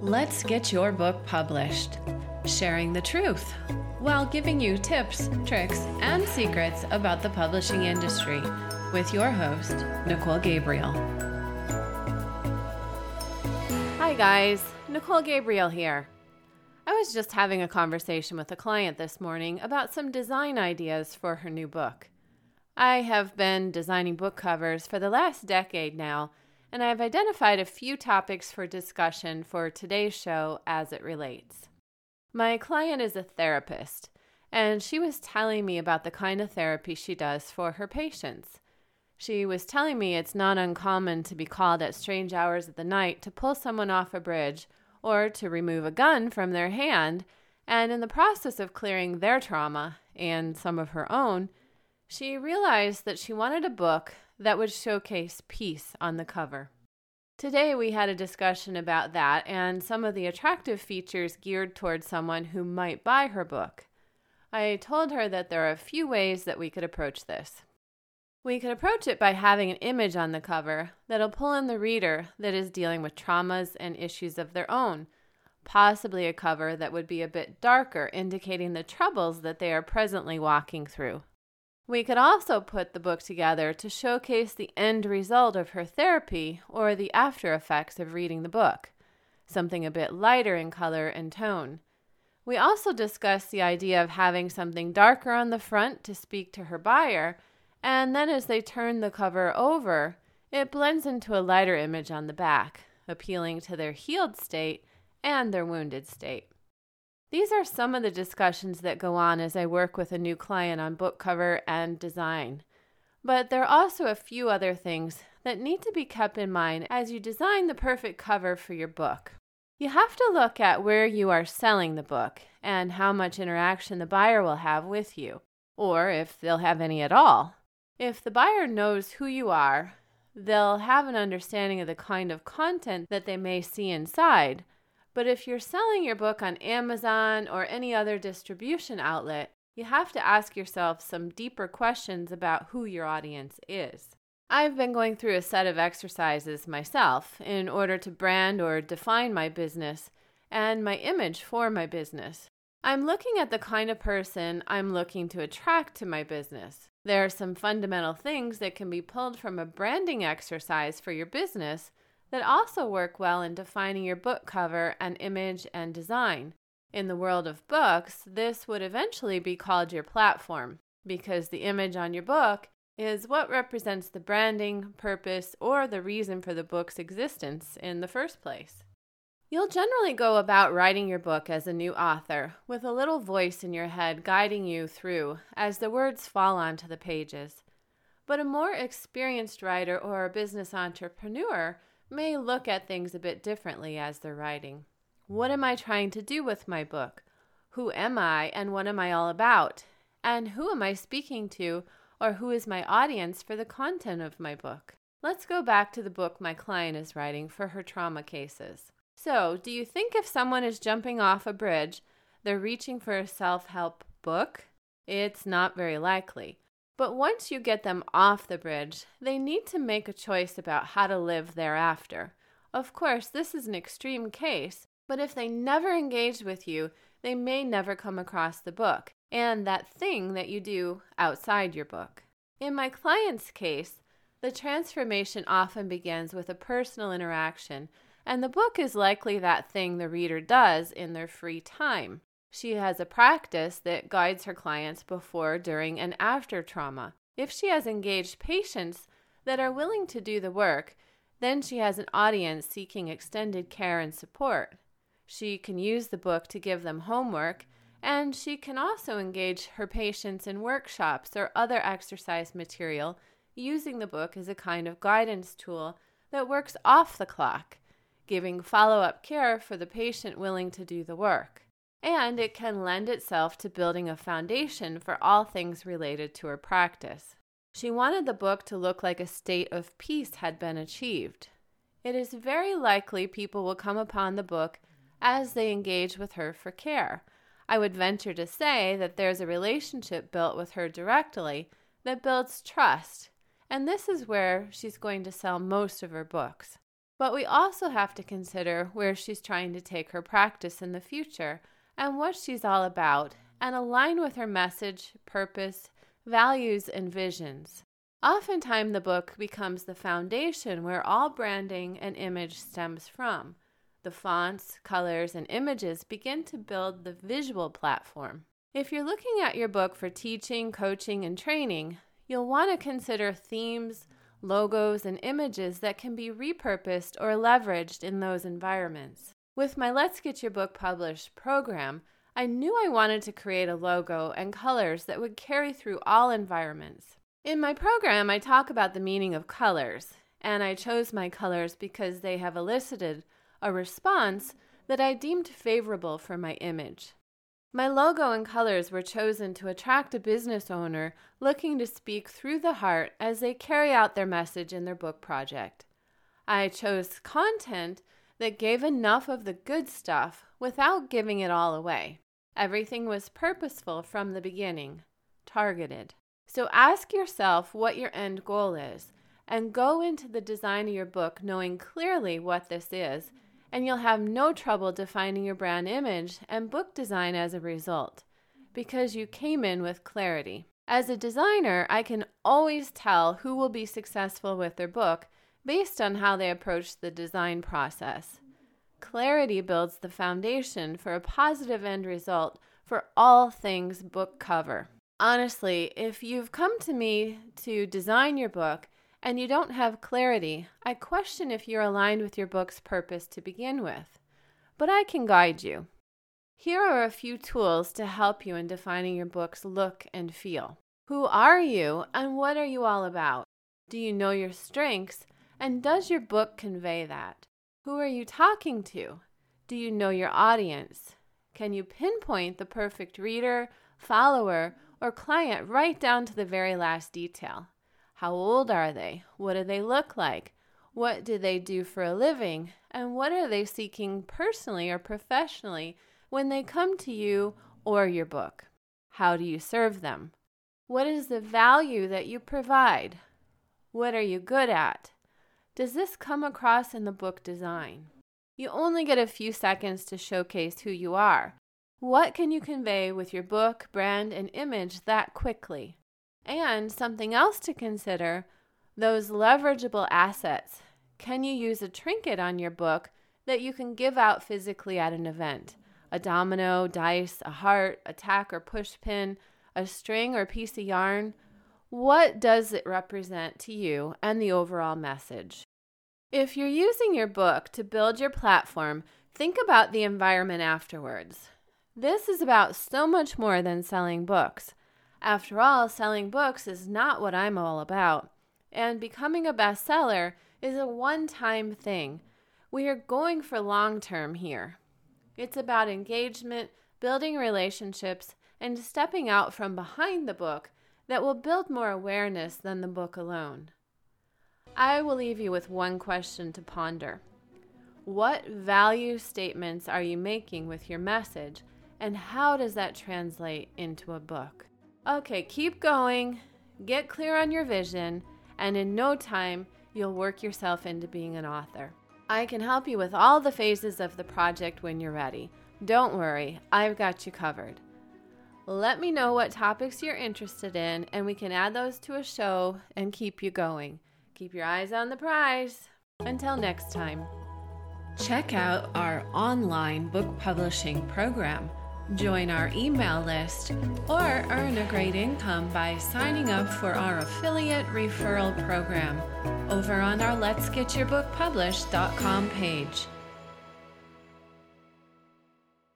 Let's get your book published. Sharing the truth while giving you tips, tricks, and secrets about the publishing industry with your host, Nicole Gabriel. Hi, guys. Nicole Gabriel here. I was just having a conversation with a client this morning about some design ideas for her new book. I have been designing book covers for the last decade now and I've identified a few topics for discussion for today's show as it relates. My client is a therapist, and she was telling me about the kind of therapy she does for her patients. She was telling me it's not uncommon to be called at strange hours of the night to pull someone off a bridge or to remove a gun from their hand, and in the process of clearing their trauma and some of her own, she realized that she wanted a book that would showcase peace on the cover. Today, we had a discussion about that and some of the attractive features geared towards someone who might buy her book. I told her that there are a few ways that we could approach this. We could approach it by having an image on the cover that'll pull in the reader that is dealing with traumas and issues of their own, possibly a cover that would be a bit darker, indicating the troubles that they are presently walking through. We could also put the book together to showcase the end result of her therapy or the after effects of reading the book, something a bit lighter in color and tone. We also discussed the idea of having something darker on the front to speak to her buyer, and then as they turn the cover over, it blends into a lighter image on the back, appealing to their healed state and their wounded state. These are some of the discussions that go on as I work with a new client on book cover and design. But there are also a few other things that need to be kept in mind as you design the perfect cover for your book. You have to look at where you are selling the book and how much interaction the buyer will have with you, or if they'll have any at all. If the buyer knows who you are, they'll have an understanding of the kind of content that they may see inside but if you're selling your book on Amazon or any other distribution outlet, you have to ask yourself some deeper questions about who your audience is. I've been going through a set of exercises myself in order to brand or define my business and my image for my business. I'm looking at the kind of person I'm looking to attract to my business. There are some fundamental things that can be pulled from a branding exercise for your business that also work well in defining your book cover and image and design. In the world of books, this would eventually be called your platform because the image on your book is what represents the branding, purpose, or the reason for the book's existence in the first place. You'll generally go about writing your book as a new author with a little voice in your head guiding you through as the words fall onto the pages. But a more experienced writer or a business entrepreneur may look at things a bit differently as they're writing. What am I trying to do with my book? Who am I and what am I all about? And who am I speaking to or who is my audience for the content of my book? Let's go back to the book my client is writing for her trauma cases. So, do you think if someone is jumping off a bridge, they're reaching for a self help book? It's not very likely. But once you get them off the bridge, they need to make a choice about how to live thereafter. Of course, this is an extreme case, but if they never engage with you, they may never come across the book and that thing that you do outside your book. In my client's case, the transformation often begins with a personal interaction, and the book is likely that thing the reader does in their free time. She has a practice that guides her clients before, during, and after trauma. If she has engaged patients that are willing to do the work, then she has an audience seeking extended care and support. She can use the book to give them homework, and she can also engage her patients in workshops or other exercise material using the book as a kind of guidance tool that works off the clock, giving follow up care for the patient willing to do the work and it can lend itself to building a foundation for all things related to her practice. She wanted the book to look like a state of peace had been achieved. It is very likely people will come upon the book as they engage with her for care. I would venture to say that there's a relationship built with her directly that builds trust, and this is where she's going to sell most of her books. But we also have to consider where she's trying to take her practice in the future and what she's all about and align with her message, purpose, values, and visions. Oftentimes, the book becomes the foundation where all branding and image stems from. The fonts, colors, and images begin to build the visual platform. If you're looking at your book for teaching, coaching, and training, you'll want to consider themes, logos, and images that can be repurposed or leveraged in those environments. With my Let's Get Your Book Published program, I knew I wanted to create a logo and colors that would carry through all environments. In my program, I talk about the meaning of colors, and I chose my colors because they have elicited a response that I deemed favorable for my image. My logo and colors were chosen to attract a business owner looking to speak through the heart as they carry out their message in their book project. I chose content that gave enough of the good stuff without giving it all away. Everything was purposeful from the beginning, targeted. So ask yourself what your end goal is and go into the design of your book knowing clearly what this is and you'll have no trouble defining your brand image and book design as a result because you came in with clarity. As a designer, I can always tell who will be successful with their book based on how they approach the design process. Clarity builds the foundation for a positive end result for all things book cover. Honestly, if you've come to me to design your book and you don't have clarity, I question if you're aligned with your book's purpose to begin with. But I can guide you. Here are a few tools to help you in defining your book's look and feel. Who are you and what are you all about? Do you know your strengths and does your book convey that? Who are you talking to? Do you know your audience? Can you pinpoint the perfect reader, follower, or client right down to the very last detail? How old are they? What do they look like? What do they do for a living? And what are they seeking personally or professionally when they come to you or your book? How do you serve them? What is the value that you provide? What are you good at? Does this come across in the book design? You only get a few seconds to showcase who you are. What can you convey with your book, brand, and image that quickly? And something else to consider those leverageable assets. Can you use a trinket on your book that you can give out physically at an event? A domino, dice, a heart, a tack or push pin, a string or piece of yarn? What does it represent to you and the overall message? If you're using your book to build your platform, think about the environment afterwards. This is about so much more than selling books. After all, selling books is not what I'm all about, and becoming a bestseller is a one time thing. We are going for long term here. It's about engagement, building relationships, and stepping out from behind the book that will build more awareness than the book alone. I will leave you with one question to ponder What value statements are you making with your message, and how does that translate into a book? Okay, keep going, get clear on your vision, and in no time, you'll work yourself into being an author. I can help you with all the phases of the project when you're ready. Don't worry, I've got you covered. Let me know what topics you're interested in, and we can add those to a show and keep you going. Keep your eyes on the prize. Until next time. Check out our online book publishing program join our email list, or earn a great income by signing up for our affiliate referral program over on our Let's Get Your Book Published.com page.